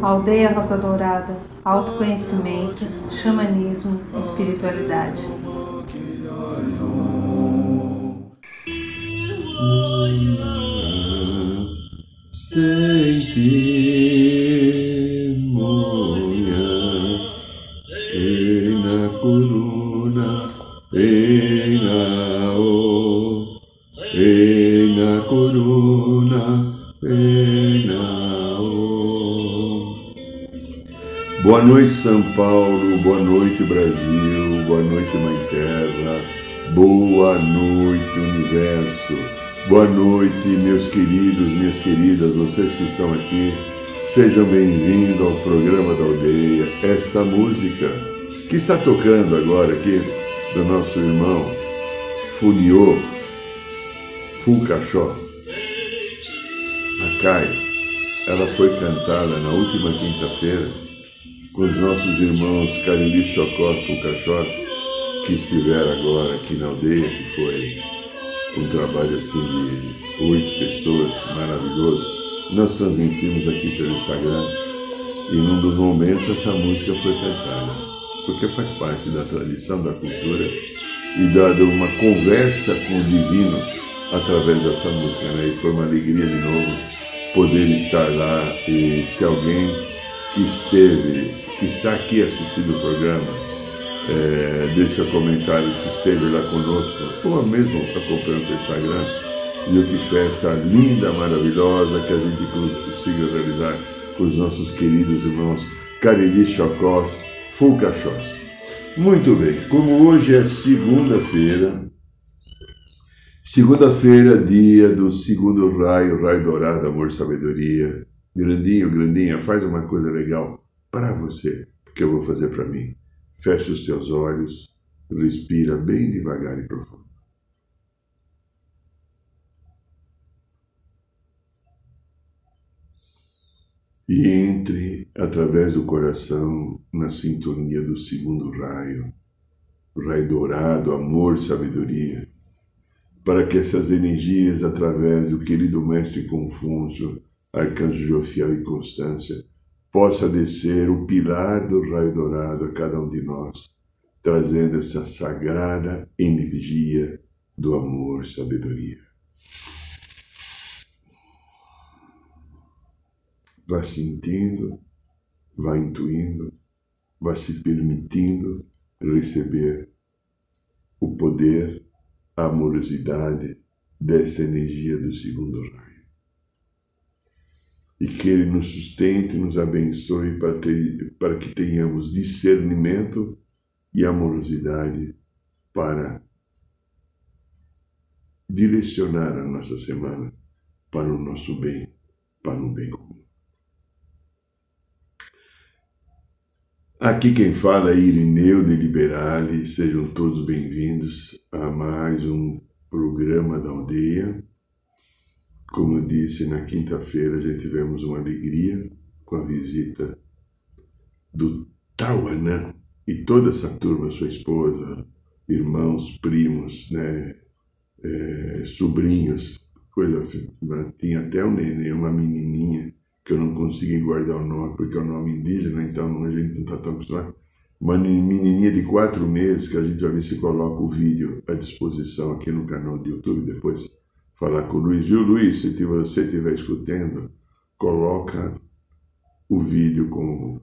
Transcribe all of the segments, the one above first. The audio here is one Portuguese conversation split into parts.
Aldeia Rosa Dourada, autoconhecimento, xamanismo, espiritualidade. Boa noite, São Paulo. Boa noite, Brasil. Boa noite, Mãe Terra. Boa noite, Universo. Boa noite, meus queridos, minhas queridas, vocês que estão aqui. Sejam bem-vindos ao programa da aldeia. Esta música que está tocando agora aqui do nosso irmão Funiô Fulcachó, a Caio, ela foi cantada na última quinta-feira com os nossos irmãos Cariri Chocó Fulcachó, que estiveram agora aqui na aldeia, que foi um trabalho assim de oito pessoas, maravilhoso. Nós transmitimos aqui pelo Instagram e num dos momentos essa música foi cantada, porque faz parte da tradição, da cultura e da, de uma conversa com o divino através dessa música. Né? E foi uma alegria de novo poder estar lá e se alguém que esteve que está aqui assistindo o programa, é, deixa comentário que esteve lá conosco, ou mesmo acompanhando o Instagram, e o que festa linda, maravilhosa, que a gente consiga realizar com os nossos queridos irmãos Cariri Chocós, Fulcachós. Muito bem, como hoje é segunda-feira, segunda-feira, dia do segundo raio, raio dourado, amor, sabedoria, grandinho, grandinha, faz uma coisa legal para você, porque eu vou fazer para mim. Feche os teus olhos, respira bem devagar e profundo. E entre através do coração na sintonia do segundo raio, raio dourado, amor, sabedoria, para que essas energias, através do querido Mestre Confúcio, Arcanjo Jofiel e Constância, possa descer o pilar do raio dourado a cada um de nós, trazendo essa sagrada energia do amor, sabedoria. Vá sentindo, vá intuindo, vá se permitindo receber o poder, a amorosidade dessa energia do segundo raio e que Ele nos sustente, nos abençoe para, ter, para que tenhamos discernimento e amorosidade para direcionar a nossa semana para o nosso bem, para o bem comum. Aqui quem fala é Irineu de Liberale, sejam todos bem-vindos a mais um programa da aldeia como eu disse, na quinta-feira já tivemos uma alegria com a visita do Tauanã e toda essa turma, sua esposa, irmãos, primos, né, é, sobrinhos, coisa. Tinha até um neném, uma menininha, que eu não consegui guardar o nome, porque é um nome indígena, então a gente não está tão acostumado. Uma menininha de quatro meses, que a gente vai ver se coloca o vídeo à disposição aqui no canal do YouTube depois falar com o Luiz. Viu, Luiz? Se você estiver escutando, coloca o vídeo com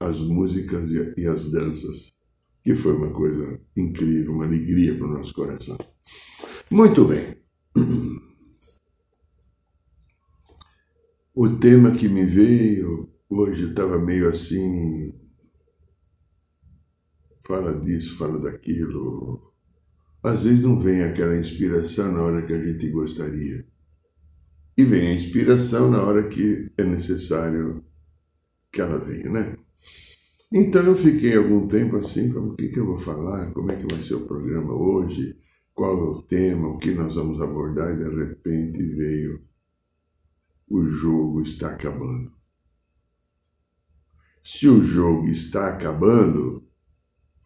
as músicas e as danças, que foi uma coisa incrível, uma alegria para o nosso coração. Muito bem. O tema que me veio hoje estava meio assim. Fala disso, fala daquilo, às vezes não vem aquela inspiração na hora que a gente gostaria. E vem a inspiração na hora que é necessário que ela venha, né? Então eu fiquei algum tempo assim, como o que, que eu vou falar, como é que vai ser o programa hoje, qual é o tema, o que nós vamos abordar, e de repente veio o jogo está acabando. Se o jogo está acabando,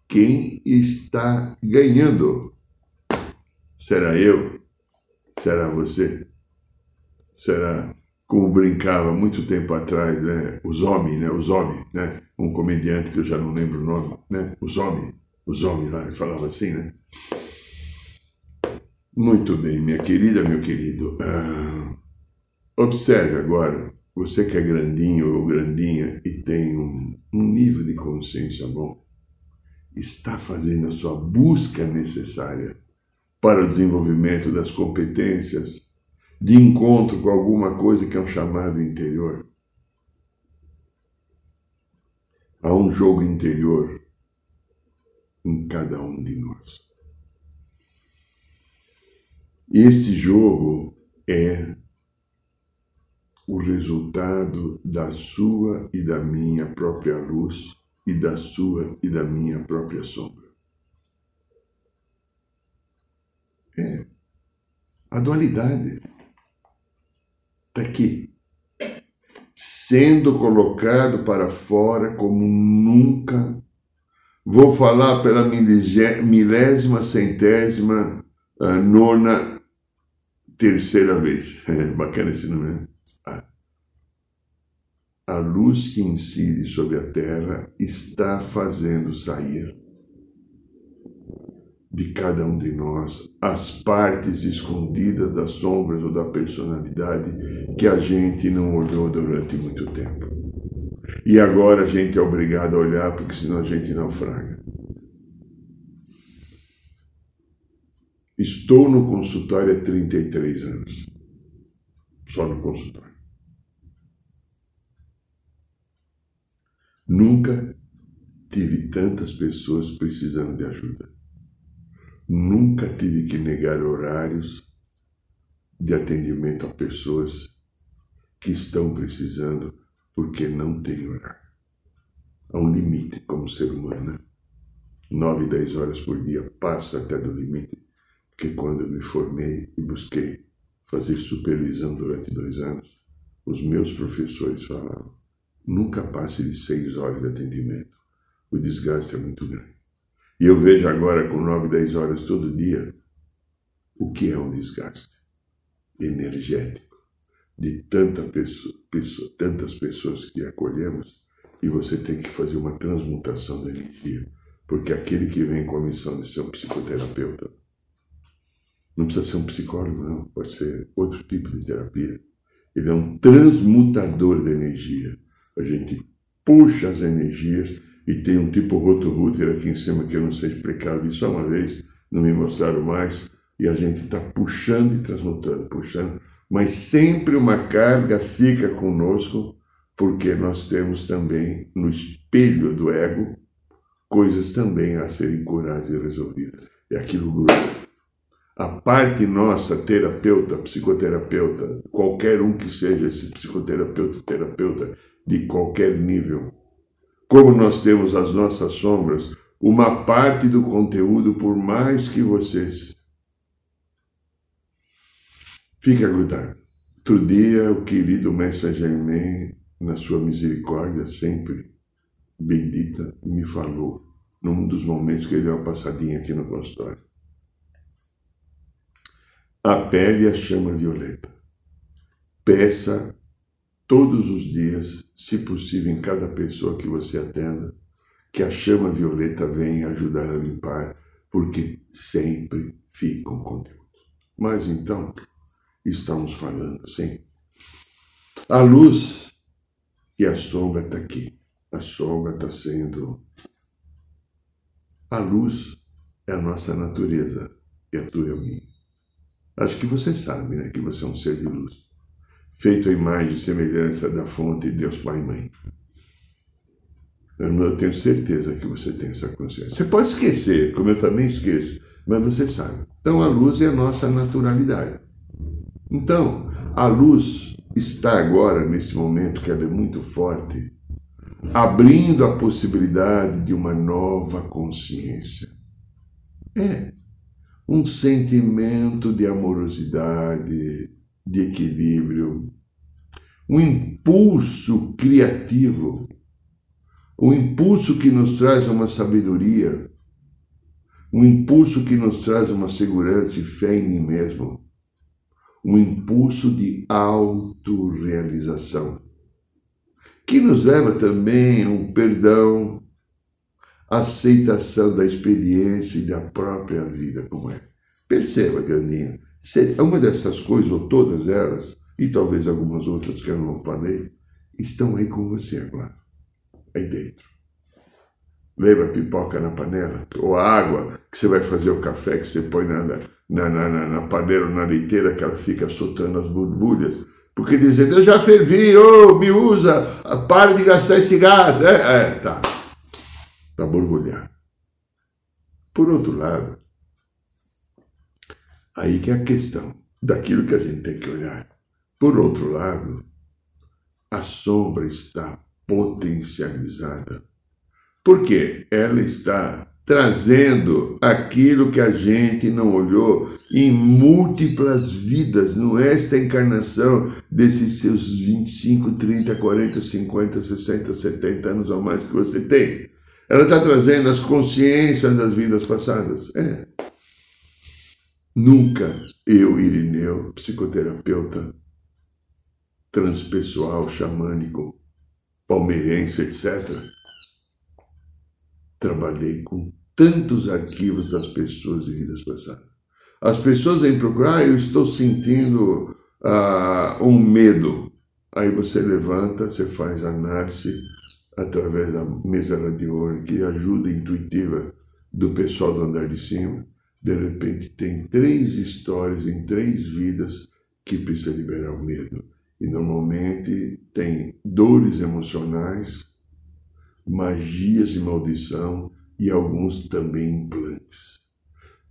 quem está ganhando? Será eu? Será você? Será como brincava muito tempo atrás, né? Os homens, né? Os homens, né? Um comediante que eu já não lembro o nome, né? Os homens, os homens lá, ele falava assim, né? Muito bem, minha querida, meu querido. Ah, observe agora, você que é grandinho ou grandinha e tem um, um nível de consciência bom, está fazendo a sua busca necessária para o desenvolvimento das competências de encontro com alguma coisa que é um chamado interior. Há um jogo interior em cada um de nós. Esse jogo é o resultado da sua e da minha própria luz e da sua e da minha própria sombra. É a dualidade está aqui, sendo colocado para fora como nunca. Vou falar pela milésima, centésima, ah, nona, terceira vez. É bacana esse número, né? A luz que incide sobre a terra está fazendo sair de cada um de nós as partes escondidas das sombras ou da personalidade que a gente não olhou durante muito tempo. E agora a gente é obrigado a olhar porque senão a gente naufraga. Estou no consultório há 33 anos. Só no consultório. Nunca tive tantas pessoas precisando de ajuda. Nunca tive que negar horários de atendimento a pessoas que estão precisando porque não tem horário. Há um limite como ser humano, né? Dez horas por dia passa até do limite, porque quando eu me formei e busquei fazer supervisão durante dois anos, os meus professores falavam, nunca passe de seis horas de atendimento, o desgaste é muito grande. E eu vejo agora com 9, 10 horas todo dia o que é um desgaste energético de tanta pessoa, pessoa, tantas pessoas que acolhemos e você tem que fazer uma transmutação da energia. Porque aquele que vem com a missão de ser um psicoterapeuta não precisa ser um psicólogo, não, pode ser outro tipo de terapia. Ele é um transmutador da energia. A gente puxa as energias e tem um tipo roto-router aqui em cima que eu não sei explicar, vi só uma vez, não me mostraram mais, e a gente está puxando e transmutando, puxando, mas sempre uma carga fica conosco, porque nós temos também no espelho do ego coisas também a serem curadas e resolvidas. É aquilo gruda. A parte nossa, terapeuta, psicoterapeuta, qualquer um que seja esse psicoterapeuta, terapeuta de qualquer nível, como nós temos as nossas sombras, uma parte do conteúdo, por mais que vocês fica grudado. Outro dia, o querido Mestre Germain, na sua misericórdia sempre bendita, me falou, num dos momentos que ele deu uma passadinha aqui no consultório. A pele é a chama violeta. Peça todos os dias, se possível, em cada pessoa que você atenda, que a chama violeta venha ajudar a limpar, porque sempre fica um conteúdo. Mas então, estamos falando, sim. A luz e a sombra está aqui. A sombra está sendo. A luz é a nossa natureza e a tua é a minha. Acho que você sabe, né, que você é um ser de luz feito a imagem e semelhança da fonte de Deus Pai e Mãe. Eu tenho certeza que você tem essa consciência. Você pode esquecer, como eu também esqueço, mas você sabe. Então a luz é a nossa naturalidade. Então, a luz está agora, nesse momento que ela é muito forte, abrindo a possibilidade de uma nova consciência. É um sentimento de amorosidade, de equilíbrio, um impulso criativo, um impulso que nos traz uma sabedoria, um impulso que nos traz uma segurança e fé em mim mesmo, um impulso de autorrealização, que nos leva também a um perdão, aceitação da experiência e da própria vida como é. Perceba, grandinho, uma dessas coisas, ou todas elas, e talvez algumas outras que eu não falei, estão aí com você agora, aí dentro. Lembra a pipoca na panela? Ou a água que você vai fazer o café, que você põe na, na, na, na panela ou na leiteira, que ela fica soltando as borbulhas. Porque dizendo, eu já fervi, oh, me usa, pare de gastar esse gás. É, é, tá. Tá borbulhando. Por outro lado, aí que é a questão daquilo que a gente tem que olhar. Por outro lado, a sombra está potencializada porque ela está trazendo aquilo que a gente não olhou em múltiplas vidas, não é esta encarnação desses seus 25, 30, 40, 50, 60, 70 anos ou mais que você tem. Ela está trazendo as consciências das vidas passadas. É. Nunca eu, Irineu, psicoterapeuta, transpessoal, xamânico, palmeirense, etc., trabalhei com tantos arquivos das pessoas de vidas passadas. As pessoas vêm procurar, ah, eu estou sentindo ah, um medo. Aí você levanta, você faz análise através da mesa radiônica e ajuda intuitiva do pessoal do andar de cima. De repente tem três histórias em três vidas que precisa liberar o medo. E normalmente tem dores emocionais, magias de maldição e alguns também implantes.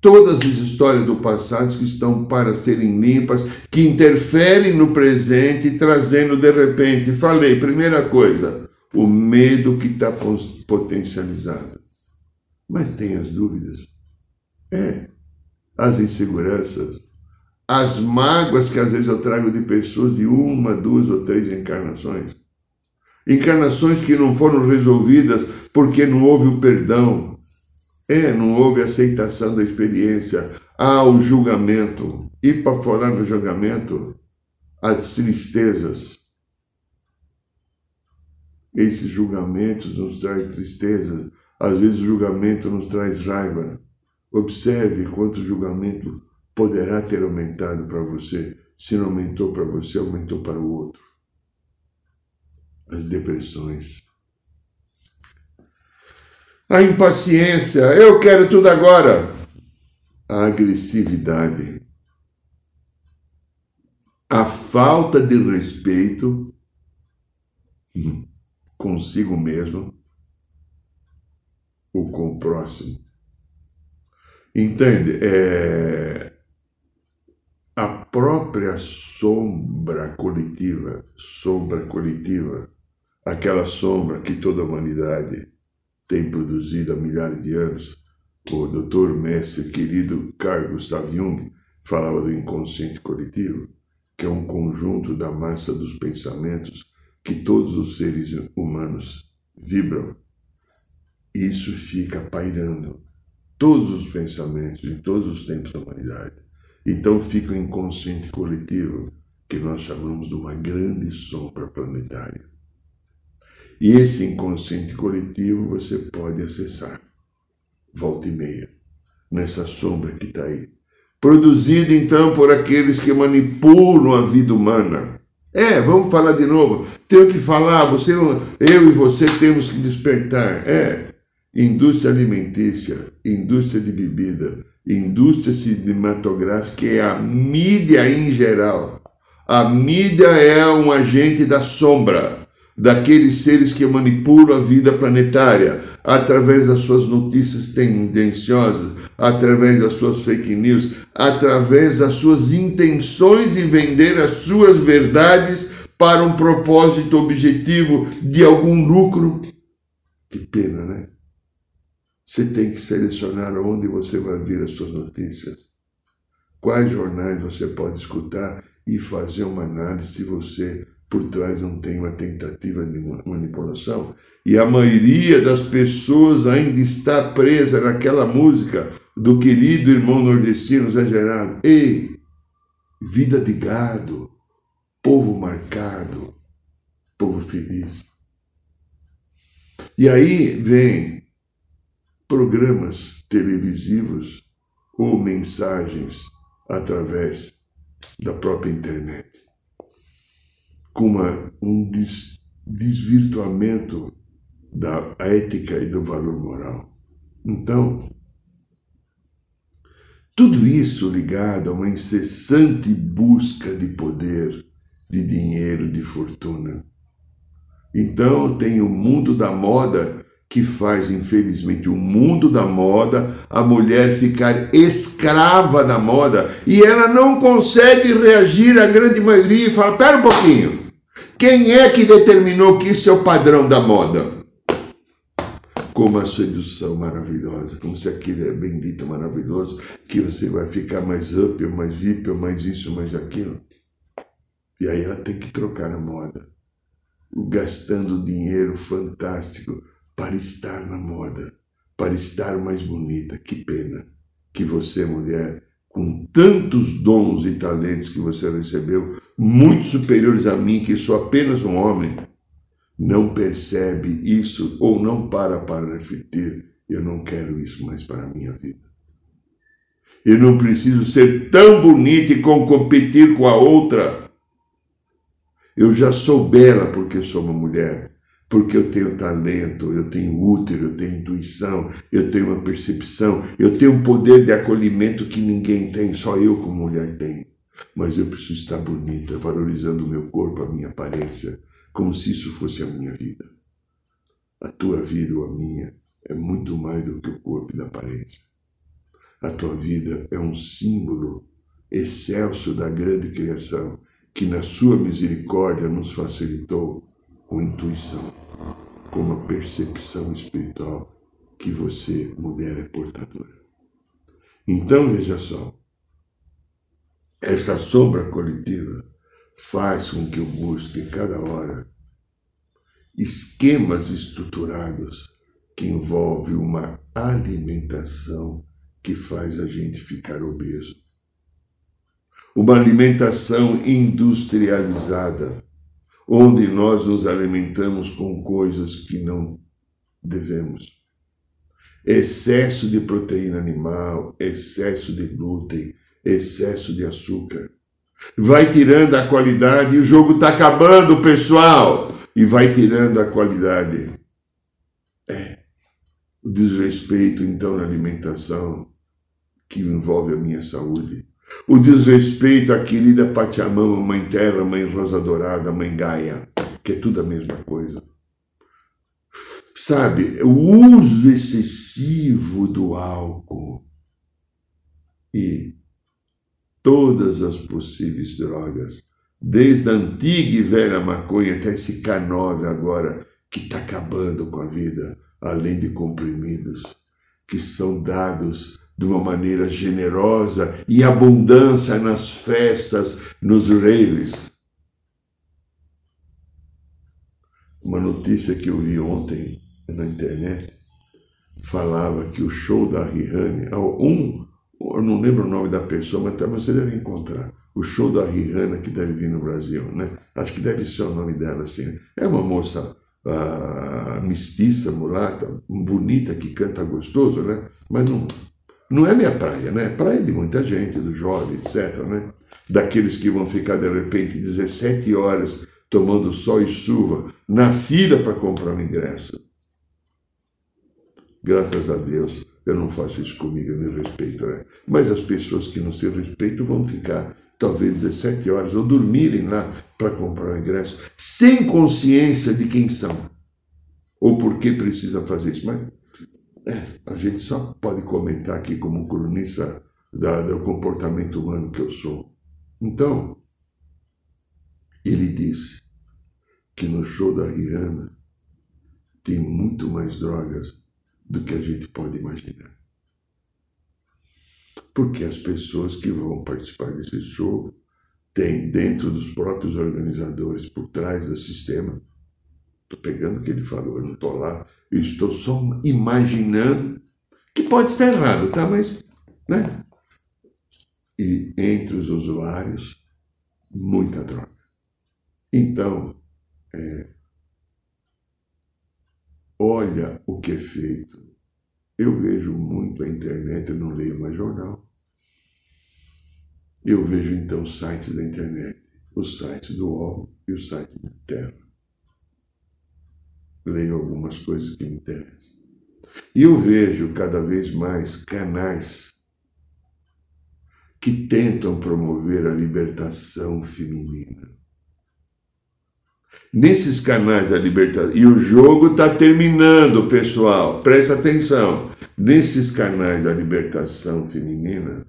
Todas as histórias do passado que estão para serem limpas, que interferem no presente, trazendo de repente, falei, primeira coisa, o medo que está potencializado. Mas tem as dúvidas. É. As inseguranças. As mágoas que às vezes eu trago de pessoas de uma, duas ou três encarnações encarnações que não foram resolvidas porque não houve o perdão, é, não houve aceitação da experiência, há o julgamento, e para falar no julgamento, as tristezas. Esses julgamentos nos trazem tristeza, às vezes o julgamento nos traz raiva. Observe quanto julgamento poderá ter aumentado para você. Se não aumentou para você, aumentou para o outro as depressões. A impaciência, eu quero tudo agora. A agressividade. A falta de respeito consigo mesmo ou com o próximo. Entende? É, a própria sombra coletiva, sombra coletiva, aquela sombra que toda a humanidade tem produzido há milhares de anos. O doutor mestre querido Carl Gustav Jung falava do inconsciente coletivo, que é um conjunto da massa dos pensamentos que todos os seres humanos vibram. Isso fica pairando todos os pensamentos em todos os tempos da humanidade. Então fica o inconsciente coletivo, que nós chamamos de uma grande sombra planetária. E esse inconsciente coletivo você pode acessar, volta e meia, nessa sombra que está aí. Produzido então por aqueles que manipulam a vida humana. É, vamos falar de novo. Tenho que falar, você, eu e você temos que despertar. É, indústria alimentícia, indústria de bebida, indústria cinematográfica é a mídia em geral. A mídia é um agente da sombra daqueles seres que manipulam a vida planetária através das suas notícias tendenciosas, através das suas fake news, através das suas intenções em vender as suas verdades para um propósito objetivo de algum lucro. Que pena, né? Você tem que selecionar onde você vai ver as suas notícias, quais jornais você pode escutar e fazer uma análise se você por trás não tem uma tentativa de manipulação. E a maioria das pessoas ainda está presa naquela música do querido irmão nordestino Zé Gerardo. Ei, vida de gado, povo marcado, povo feliz. E aí vem programas televisivos ou mensagens através da própria internet, com uma, um des, desvirtuamento da ética e do valor moral. Então, tudo isso ligado a uma incessante busca de poder, de dinheiro, de fortuna. Então, tem o mundo da moda que faz, infelizmente, o mundo da moda, a mulher ficar escrava da moda e ela não consegue reagir à grande maioria e fala: pera um pouquinho, quem é que determinou que isso é o padrão da moda? Como a sedução maravilhosa, como se aquilo é bendito, maravilhoso, que você vai ficar mais up, ou mais VIP, ou mais isso, mais aquilo. E aí ela tem que trocar a moda, gastando dinheiro fantástico para estar na moda, para estar mais bonita. Que pena que você, mulher, com tantos dons e talentos que você recebeu, muito superiores a mim, que sou apenas um homem, não percebe isso ou não para para refletir. Eu não quero isso mais para a minha vida. Eu não preciso ser tão bonita e competir com a outra. Eu já sou bela porque sou uma mulher porque eu tenho talento, eu tenho útero, eu tenho intuição, eu tenho uma percepção, eu tenho um poder de acolhimento que ninguém tem, só eu como mulher tenho. Mas eu preciso estar bonita, valorizando o meu corpo, a minha aparência, como se isso fosse a minha vida. A tua vida ou a minha é muito mais do que o corpo e a aparência. A tua vida é um símbolo excelso da grande criação que, na sua misericórdia, nos facilitou com intuição, com uma percepção espiritual que você, mulher, é portadora. Então veja só, essa sombra coletiva faz com que eu busque cada hora esquemas estruturados que envolvem uma alimentação que faz a gente ficar obeso. Uma alimentação industrializada onde nós nos alimentamos com coisas que não devemos. Excesso de proteína animal, excesso de glúten, excesso de açúcar. Vai tirando a qualidade e o jogo está acabando, pessoal! E vai tirando a qualidade. É. O desrespeito, então, na alimentação, que envolve a minha saúde o desrespeito à querida Pachamama, Mãe Terra, Mãe Rosa Dourada, Mãe Gaia, que é tudo a mesma coisa. Sabe, o uso excessivo do álcool e todas as possíveis drogas, desde a antiga e velha maconha até esse K9 agora, que está acabando com a vida, além de comprimidos, que são dados de uma maneira generosa e abundância nas festas, nos raves. Uma notícia que eu vi ontem na internet falava que o show da Rihanna, um, eu não lembro o nome da pessoa, mas até você deve encontrar. O show da Rihanna que deve vir no Brasil, né? Acho que deve ser o nome dela assim. É uma moça uh, mestiça, mulata, bonita, que canta gostoso, né? Mas não, não é minha praia, né? Praia de muita gente, do jovem, etc, né? Daqueles que vão ficar de repente 17 horas tomando sol e chuva na fila para comprar um ingresso. Graças a Deus, eu não faço isso comigo, eu me respeito, né? Mas as pessoas que não se respeitam vão ficar talvez 17 horas ou dormirem lá para comprar o ingresso sem consciência de quem são ou por que precisa fazer isso. Mas é, a gente só pode comentar aqui como cronista da, do comportamento humano que eu sou. Então, ele disse que no show da Rihanna tem muito mais drogas do que a gente pode imaginar. Porque as pessoas que vão participar desse show têm dentro dos próprios organizadores, por trás do sistema, Estou pegando o que ele falou, eu não estou lá, eu estou só imaginando, que pode estar errado, tá? Mas, né? e entre os usuários, muita droga. Então, é, olha o que é feito. Eu vejo muito a internet, eu não leio mais jornal. Eu vejo então sites da internet, os sites do UOL e o site da Terra. Leio algumas coisas que me interessam. E eu vejo cada vez mais canais que tentam promover a libertação feminina. Nesses canais da libertação, e o jogo está terminando, pessoal, presta atenção. Nesses canais da libertação feminina,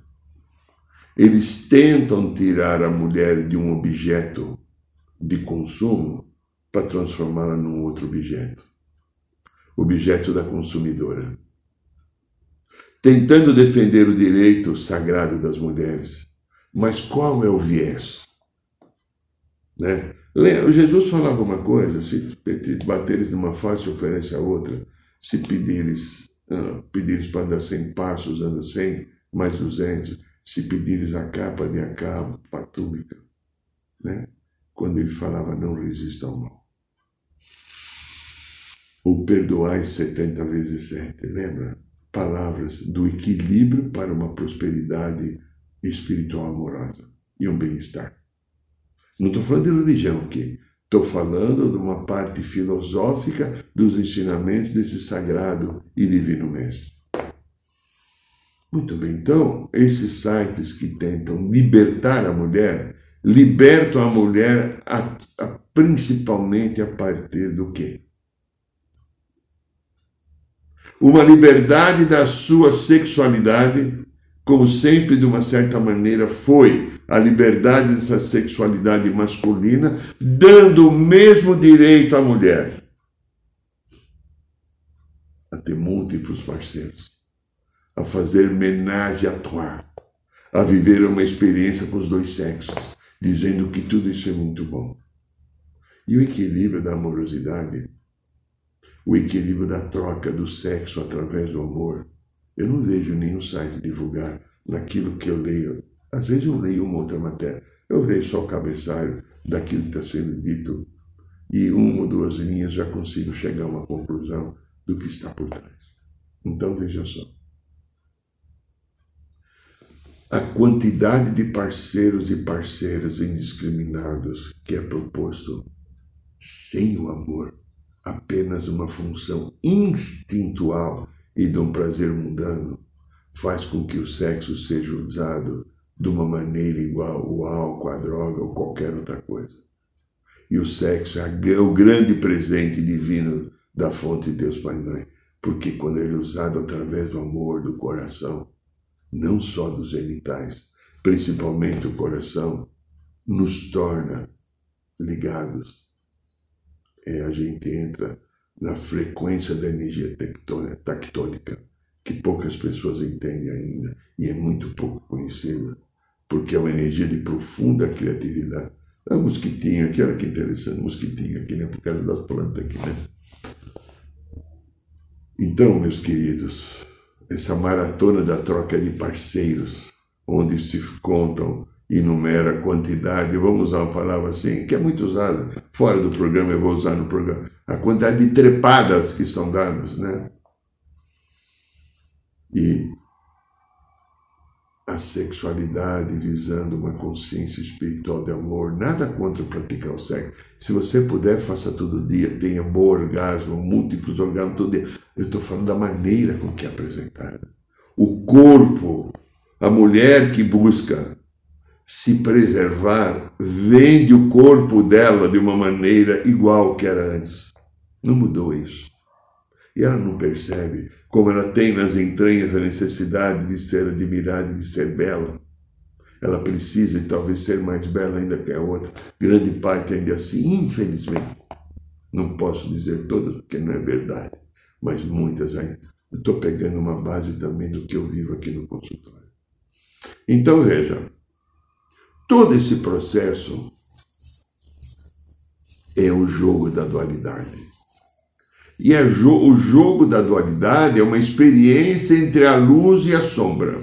eles tentam tirar a mulher de um objeto de consumo para transformá-la num outro objeto objeto da consumidora tentando defender o direito sagrado das mulheres. Mas qual é o viés? Né? Jesus falava uma coisa: se bateres numa face, oferece a outra. Se pedires, uh, pedires para dar 100 passos, anda 100, mais 200. Se pedires a capa, de a cabo, a túnica. Né? Quando ele falava, não resista ao mal. Ou perdoai 70 vezes 7, lembra? palavras do equilíbrio para uma prosperidade espiritual amorosa e um bem-estar. Não estou falando de religião aqui. Estou falando de uma parte filosófica dos ensinamentos desse sagrado e divino mestre. Muito bem, então, esses sites que tentam libertar a mulher, libertam a mulher a, a, principalmente a partir do quê? Uma liberdade da sua sexualidade, como sempre, de uma certa maneira, foi a liberdade dessa sexualidade masculina, dando o mesmo direito à mulher a ter múltiplos parceiros, a fazer menage à trois, a viver uma experiência com os dois sexos, dizendo que tudo isso é muito bom. E o equilíbrio da amorosidade o equilíbrio da troca do sexo através do amor. Eu não vejo nenhum site divulgar naquilo que eu leio. Às vezes eu leio uma outra matéria. Eu leio só o cabeçalho daquilo que está sendo dito e uma ou duas linhas já consigo chegar a uma conclusão do que está por trás. Então veja só. A quantidade de parceiros e parceiras indiscriminados que é proposto sem o amor apenas uma função instintual e de um prazer mundano, faz com que o sexo seja usado de uma maneira igual o álcool, a droga ou qualquer outra coisa. E o sexo é o grande presente divino da fonte de Deus Pai e Mãe, porque quando ele é usado através do amor, do coração, não só dos genitais, principalmente o coração, nos torna ligados é, a gente entra na frequência da energia tectônica, que poucas pessoas entendem ainda e é muito pouco conhecida, porque é uma energia de profunda criatividade. A é mosquitinho aqui, olha que interessante, mosquitinho aqui, né? Por causa das plantas aqui, né? Então, meus queridos, essa maratona da troca de parceiros, onde se contam enumera a quantidade, vamos usar uma palavra assim, que é muito usada, fora do programa, eu vou usar no programa, a quantidade de trepadas que são dadas, né? E a sexualidade visando uma consciência espiritual de amor, nada contra praticar o sexo. Se você puder, faça todo dia, tenha bom orgasmo, múltiplos orgasmos todo dia. Eu estou falando da maneira com que é apresentada. O corpo, a mulher que busca se preservar, vende o corpo dela de uma maneira igual que era antes. Não mudou isso. E ela não percebe como ela tem nas entranhas a necessidade de ser admirada e de ser bela. Ela precisa e talvez ser mais bela ainda que a outra. Grande parte ainda assim, infelizmente. Não posso dizer todas porque não é verdade, mas muitas ainda. Estou pegando uma base também do que eu vivo aqui no consultório. Então veja, Todo esse processo é o jogo da dualidade. E é o jogo da dualidade é uma experiência entre a luz e a sombra.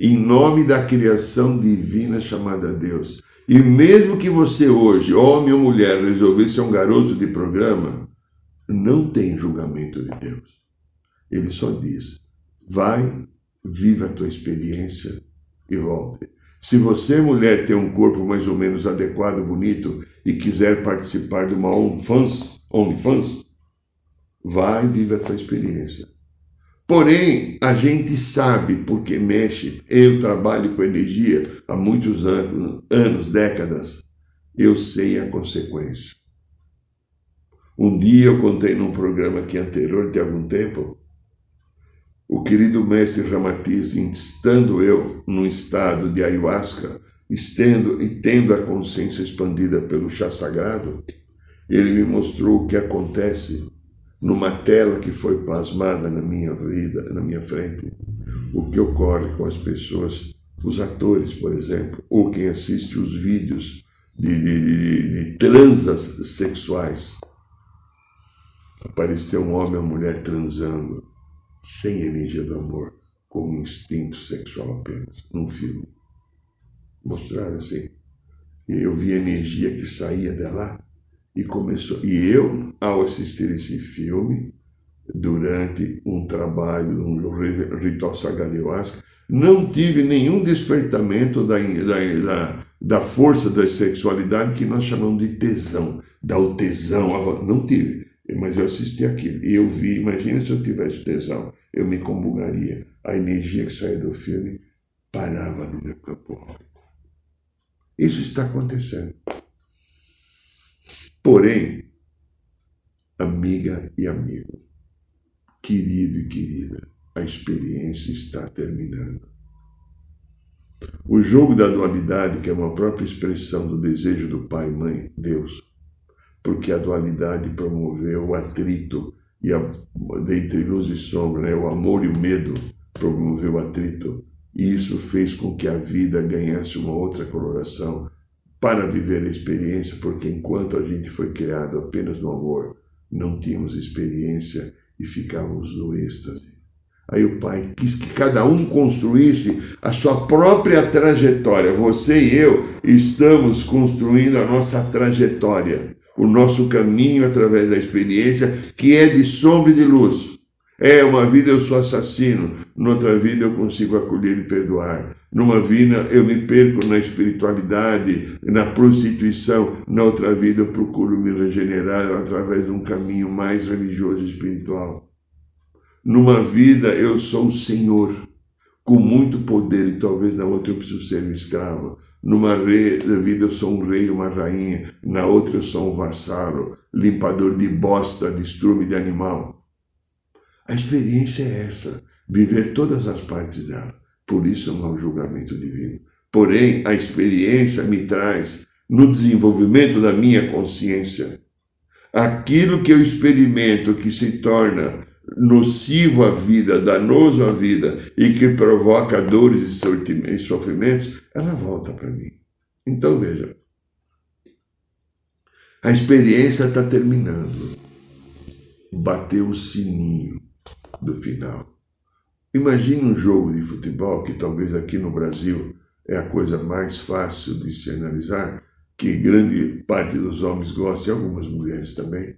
em nome da criação divina chamada Deus. E mesmo que você hoje, homem ou mulher, resolver ser um garoto de programa, não tem julgamento de Deus. Ele só diz: vai, viva a tua experiência e volte. Se você, mulher, tem um corpo mais ou menos adequado, bonito e quiser participar de uma OnlyFans, OnlyFans vai e viva a tua experiência. Porém, a gente sabe porque mexe. Eu trabalho com energia há muitos anos, anos, décadas. Eu sei a consequência. Um dia eu contei num programa aqui anterior de algum tempo, o querido mestre Ramatiz, estando eu num estado de ayahuasca, estendo e tendo a consciência expandida pelo chá sagrado, ele me mostrou o que acontece numa tela que foi plasmada na minha vida, na minha frente, o que ocorre com as pessoas, os atores, por exemplo, ou quem assiste os vídeos de, de, de, de transas sexuais. Apareceu um homem ou mulher transando, sem energia do amor, com um instinto sexual apenas, num filme. Mostraram assim. E eu vi a energia que saía dela e começou. E eu, ao assistir esse filme, durante um trabalho, um ritual sagrado não tive nenhum despertamento da, da, da, da, força da sexualidade que nós chamamos de tesão, da tesão, não tive, mas eu assisti aquilo e eu vi, imagina se eu tivesse tesão, eu me combugaria, a energia que saía do filme parava no meu campo. Isso está acontecendo. Porém, amiga e amigo, querido e querida, a experiência está terminando. O jogo da dualidade, que é uma própria expressão do desejo do Pai Mãe, Deus, porque a dualidade promoveu o atrito e a, dentre luz e sombra, né, o amor e o medo promoveu o atrito, e isso fez com que a vida ganhasse uma outra coloração, para viver a experiência, porque enquanto a gente foi criado apenas no amor, não tínhamos experiência e ficávamos no êxtase. Aí o pai quis que cada um construísse a sua própria trajetória. Você e eu estamos construindo a nossa trajetória, o nosso caminho através da experiência, que é de sombra e de luz. É, uma vida eu sou assassino, noutra vida eu consigo acolher e perdoar. Numa vida eu me perco na espiritualidade, na prostituição, na outra vida eu procuro me regenerar através de um caminho mais religioso e espiritual. Numa vida eu sou o Senhor, com muito poder, e talvez na outra eu preciso ser um escravo. Numa vida eu sou um rei, uma rainha, na outra eu sou um vassalo, limpador de bosta, de estrume de animal. A experiência é essa, viver todas as partes dela. Por isso não há um julgamento divino. Porém, a experiência me traz, no desenvolvimento da minha consciência, aquilo que eu experimento que se torna nocivo à vida, danoso à vida e que provoca dores e sofrimentos, ela volta para mim. Então veja, a experiência está terminando. Bateu o sininho do final. Imagine um jogo de futebol que talvez aqui no Brasil é a coisa mais fácil de se analisar, que grande parte dos homens gosta e algumas mulheres também.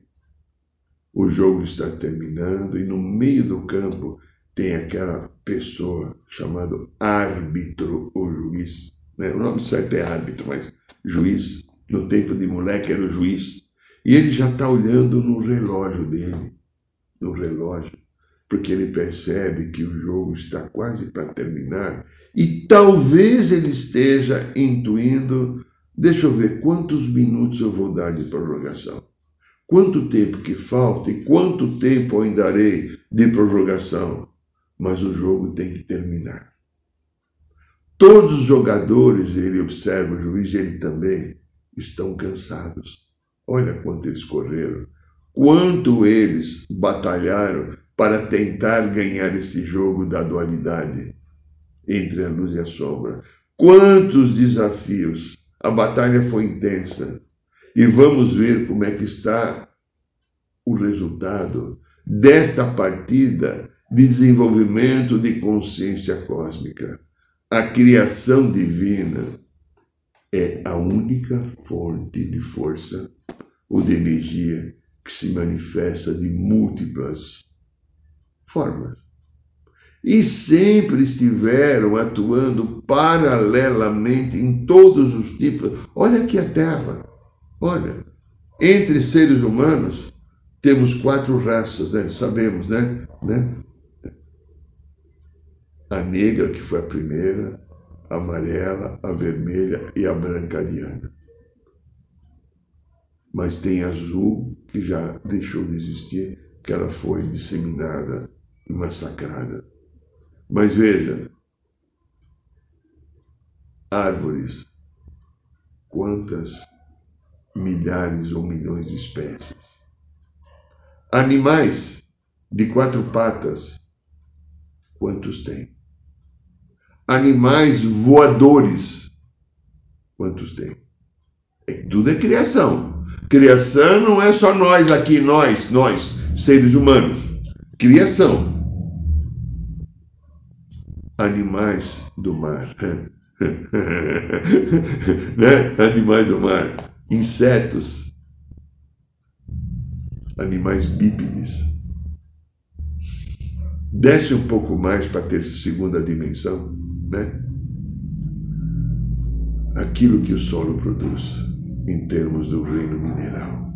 O jogo está terminando e no meio do campo tem aquela pessoa chamada árbitro ou juiz. Né? O nome certo é árbitro, mas juiz. No tempo de moleque era o juiz. E ele já está olhando no relógio dele. No relógio porque ele percebe que o jogo está quase para terminar e talvez ele esteja intuindo: deixa eu ver quantos minutos eu vou dar de prorrogação. Quanto tempo que falta e quanto tempo ainda darei de prorrogação. Mas o jogo tem que terminar. Todos os jogadores, ele observa, o juiz, ele também, estão cansados. Olha quanto eles correram, quanto eles batalharam para tentar ganhar esse jogo da dualidade entre a luz e a sombra. Quantos desafios! A batalha foi intensa. E vamos ver como é que está o resultado desta partida de desenvolvimento de consciência cósmica. a criação divina é a única fonte de força ou de energia que se manifesta de múltiplas formas. E sempre estiveram atuando paralelamente em todos os tipos. Olha aqui a Terra. Olha, entre seres humanos temos quatro raças, né? sabemos, né? né? A negra, que foi a primeira, a amarela, a vermelha e a branca ariana. Mas tem azul, que já deixou de existir, que ela foi disseminada e massacrada. Mas veja, árvores, quantas milhares ou milhões de espécies. Animais de quatro patas, quantos tem? Animais voadores, quantos tem? É, tudo é criação. Criação não é só nós aqui, nós, nós, seres humanos. Criação. Animais do mar. né? Animais do mar insetos, animais bípedes. Desce um pouco mais para ter segunda dimensão, né? Aquilo que o solo produz em termos do reino mineral.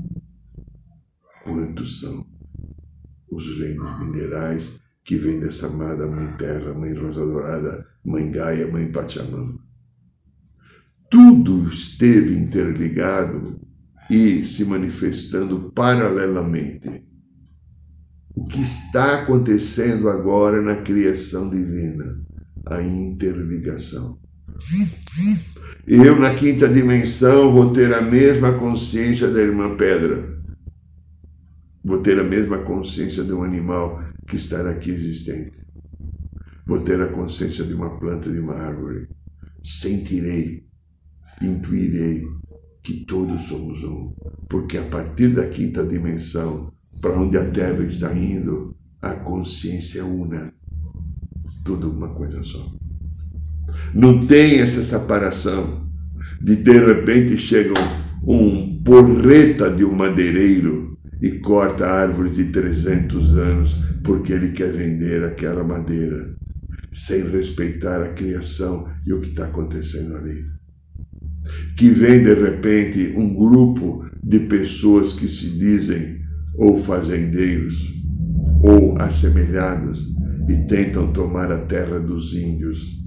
Quantos são os reinos minerais que vêm dessa amada Mãe Terra, Mãe Rosa Dourada, Mãe Gaia, Mãe Pachamama? Tudo esteve interligado e se manifestando paralelamente. O que está acontecendo agora na criação divina? A interligação. Eu, na quinta dimensão, vou ter a mesma consciência da irmã Pedra. Vou ter a mesma consciência de um animal que estará aqui existente. Vou ter a consciência de uma planta, de uma árvore. Sentirei intuirei que todos somos um, porque a partir da quinta dimensão, para onde a Terra está indo, a consciência é una, tudo uma coisa só. Não tem essa separação de de repente chega um, porreta de um madeireiro e corta árvores de 300 anos porque ele quer vender aquela madeira, sem respeitar a criação e o que está acontecendo ali que vem de repente um grupo de pessoas que se dizem ou fazendeiros ou assemelhados e tentam tomar a terra dos índios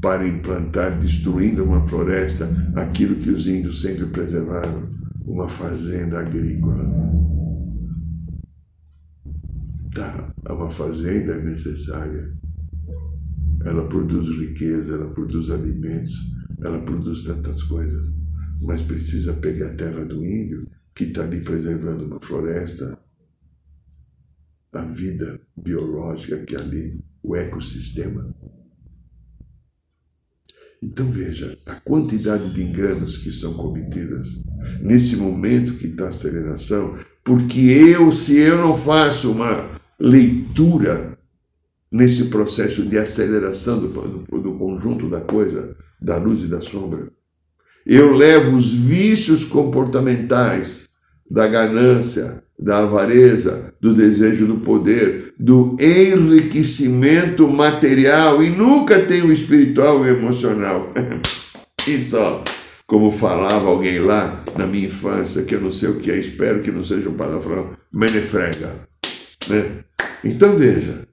para implantar, destruindo uma floresta, aquilo que os índios sempre preservaram, uma fazenda agrícola. Tá, uma fazenda é necessária. Ela produz riqueza, ela produz alimentos, ela produz tantas coisas, mas precisa pegar a terra do índio, que está ali preservando uma floresta, a vida biológica que é ali, o ecossistema. Então veja a quantidade de enganos que são cometidas nesse momento que está a aceleração, porque eu, se eu não faço uma leitura nesse processo de aceleração do, do, do conjunto da coisa, da luz e da sombra. Eu levo os vícios comportamentais da ganância, da avareza, do desejo do poder, do enriquecimento material e nunca tenho espiritual e emocional. e só, como falava alguém lá na minha infância, que eu não sei o que é, espero que não seja um palavrão, menefrega. Né? Então veja,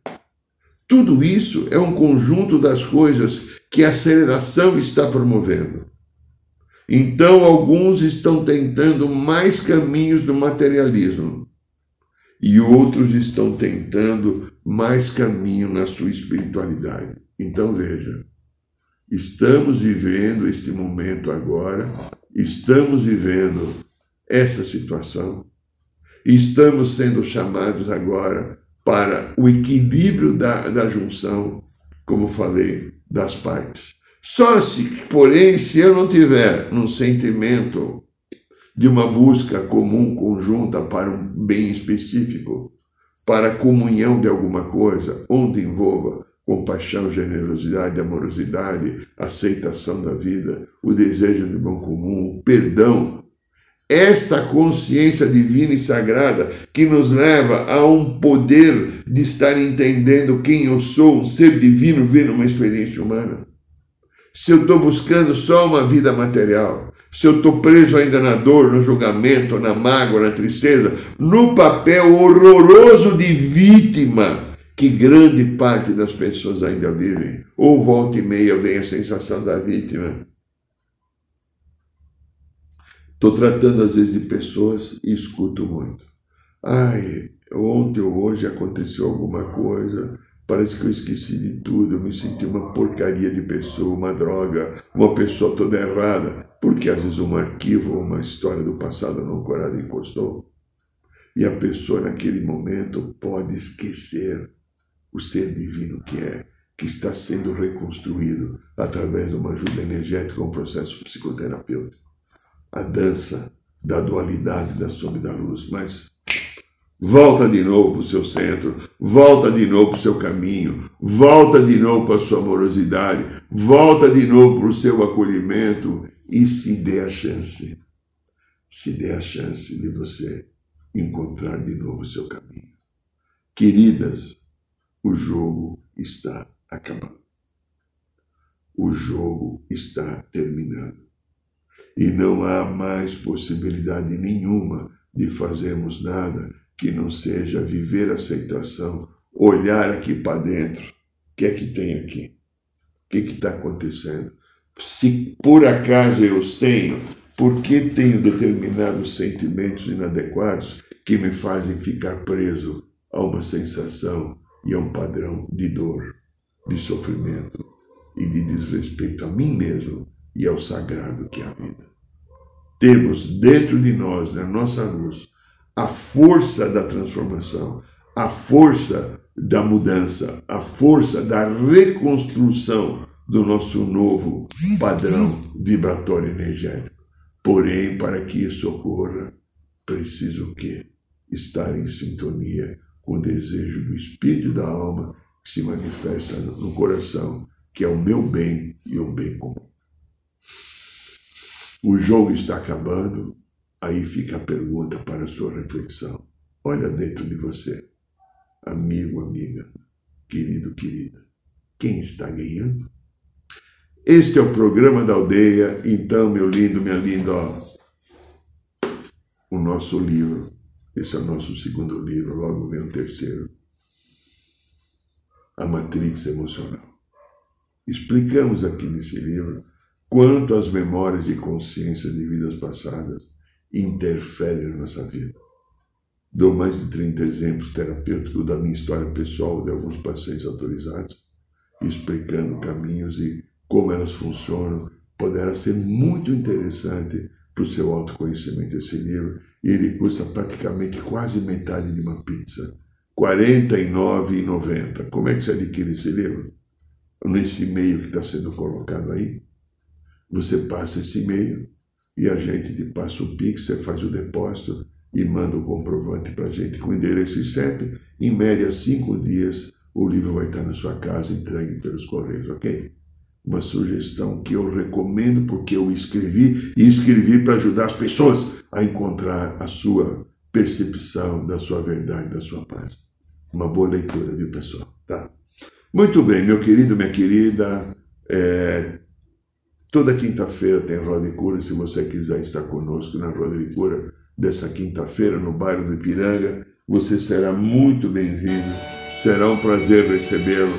tudo isso é um conjunto das coisas que a aceleração está promovendo. Então, alguns estão tentando mais caminhos do materialismo e outros estão tentando mais caminho na sua espiritualidade. Então, veja, estamos vivendo este momento agora, estamos vivendo essa situação, estamos sendo chamados agora para o equilíbrio da, da junção, como falei, das partes. Só se, porém, se eu não tiver um sentimento de uma busca comum, conjunta para um bem específico, para a comunhão de alguma coisa, onde envolva compaixão, generosidade, amorosidade, aceitação da vida, o desejo de bom comum, o perdão. Esta consciência divina e sagrada que nos leva a um poder de estar entendendo quem eu sou, um ser divino, vir uma experiência humana. Se eu estou buscando só uma vida material, se eu estou preso ainda na dor, no julgamento, na mágoa, na tristeza, no papel horroroso de vítima que grande parte das pessoas ainda vivem, ou volta e meia vem a sensação da vítima. Estou tratando às vezes de pessoas e escuto muito. Ai, ontem ou hoje aconteceu alguma coisa, Parece que eu esqueci de tudo, eu me senti uma porcaria de pessoa, uma droga, uma pessoa toda errada, porque às vezes um arquivo ou uma história do passado não corado encostou. E a pessoa naquele momento pode esquecer o ser divino que é, que está sendo reconstruído através de uma ajuda energética, um processo psicoterapêutico. A dança da dualidade da sombra e da luz, mas Volta de novo para o seu centro, volta de novo para o seu caminho, volta de novo para a sua amorosidade, volta de novo para o seu acolhimento e se dê a chance, se dê a chance de você encontrar de novo o seu caminho. Queridas, o jogo está acabando. O jogo está terminando. E não há mais possibilidade nenhuma de fazermos nada que não seja viver aceitação, olhar aqui para dentro. O que é que tem aqui? O que está acontecendo? Se por acaso eu os tenho, por que tenho determinados sentimentos inadequados que me fazem ficar preso a uma sensação e a um padrão de dor, de sofrimento e de desrespeito a mim mesmo e ao sagrado que é a vida? Temos dentro de nós, na nossa luz, a força da transformação, a força da mudança, a força da reconstrução do nosso novo padrão vibratório energético. Porém, para que isso ocorra, preciso que estar em sintonia com o desejo do espírito da alma que se manifesta no coração, que é o meu bem e o bem comum. O jogo está acabando, Aí fica a pergunta para a sua reflexão. Olha dentro de você, amigo, amiga, querido, querida. Quem está ganhando? Este é o programa da aldeia. Então, meu lindo, minha linda, ó, o nosso livro. Esse é o nosso segundo livro, logo vem o terceiro. A Matrix Emocional. Explicamos aqui nesse livro quanto as memórias e consciências de vidas passadas interfere na nossa vida. Dou mais de 30 exemplos terapêuticos da minha história pessoal, de alguns pacientes autorizados, explicando caminhos e como elas funcionam. Poderá ser muito interessante para o seu autoconhecimento esse livro. E ele custa praticamente quase metade de uma pizza. R$ 49,90. Como é que você adquire esse livro? Nesse e-mail que está sendo colocado aí. Você passa esse e-mail e a gente te passa o Pix, você faz o depósito e manda o comprovante para a gente com endereço e CEP. Em média, cinco dias, o livro vai estar na sua casa entregue pelos correios, ok? Uma sugestão que eu recomendo porque eu escrevi e escrevi para ajudar as pessoas a encontrar a sua percepção da sua verdade, da sua paz. Uma boa leitura, viu, pessoal? Tá? Muito bem, meu querido, minha querida. É, Toda quinta-feira tem Roda de Cura. Se você quiser estar conosco na Roda de Cura dessa quinta-feira, no bairro do Ipiranga, você será muito bem-vindo. Será um prazer recebê-lo.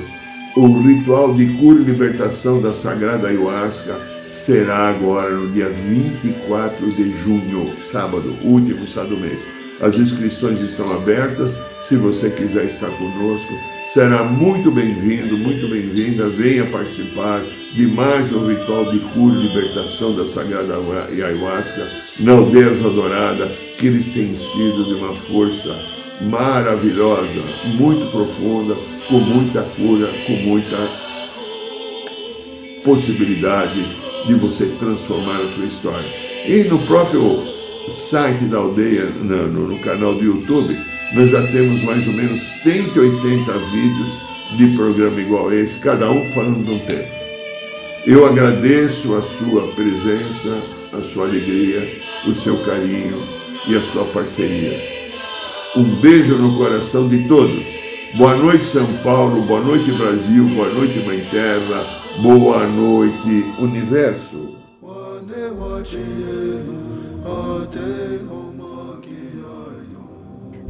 O ritual de cura e libertação da Sagrada Ayahuasca será agora no dia 24 de junho, sábado, último sábado do mês. As inscrições estão abertas. Se você quiser estar conosco, será muito bem-vindo, muito bem-vinda. Venha participar de mais um ritual de cura e libertação da Sagrada Ayahuasca na Aldeia Adorada, que eles têm sido de uma força maravilhosa, muito profunda, com muita cura, com muita possibilidade de você transformar a sua história. E no próprio site da aldeia, no, no canal do YouTube, nós já temos mais ou menos 180 vídeos de programa igual a esse, cada um falando um tema. Eu agradeço a sua presença, a sua alegria, o seu carinho e a sua parceria. Um beijo no coração de todos. Boa noite, São Paulo. Boa noite, Brasil. Boa noite, Mãe Terra. Boa noite, Universo.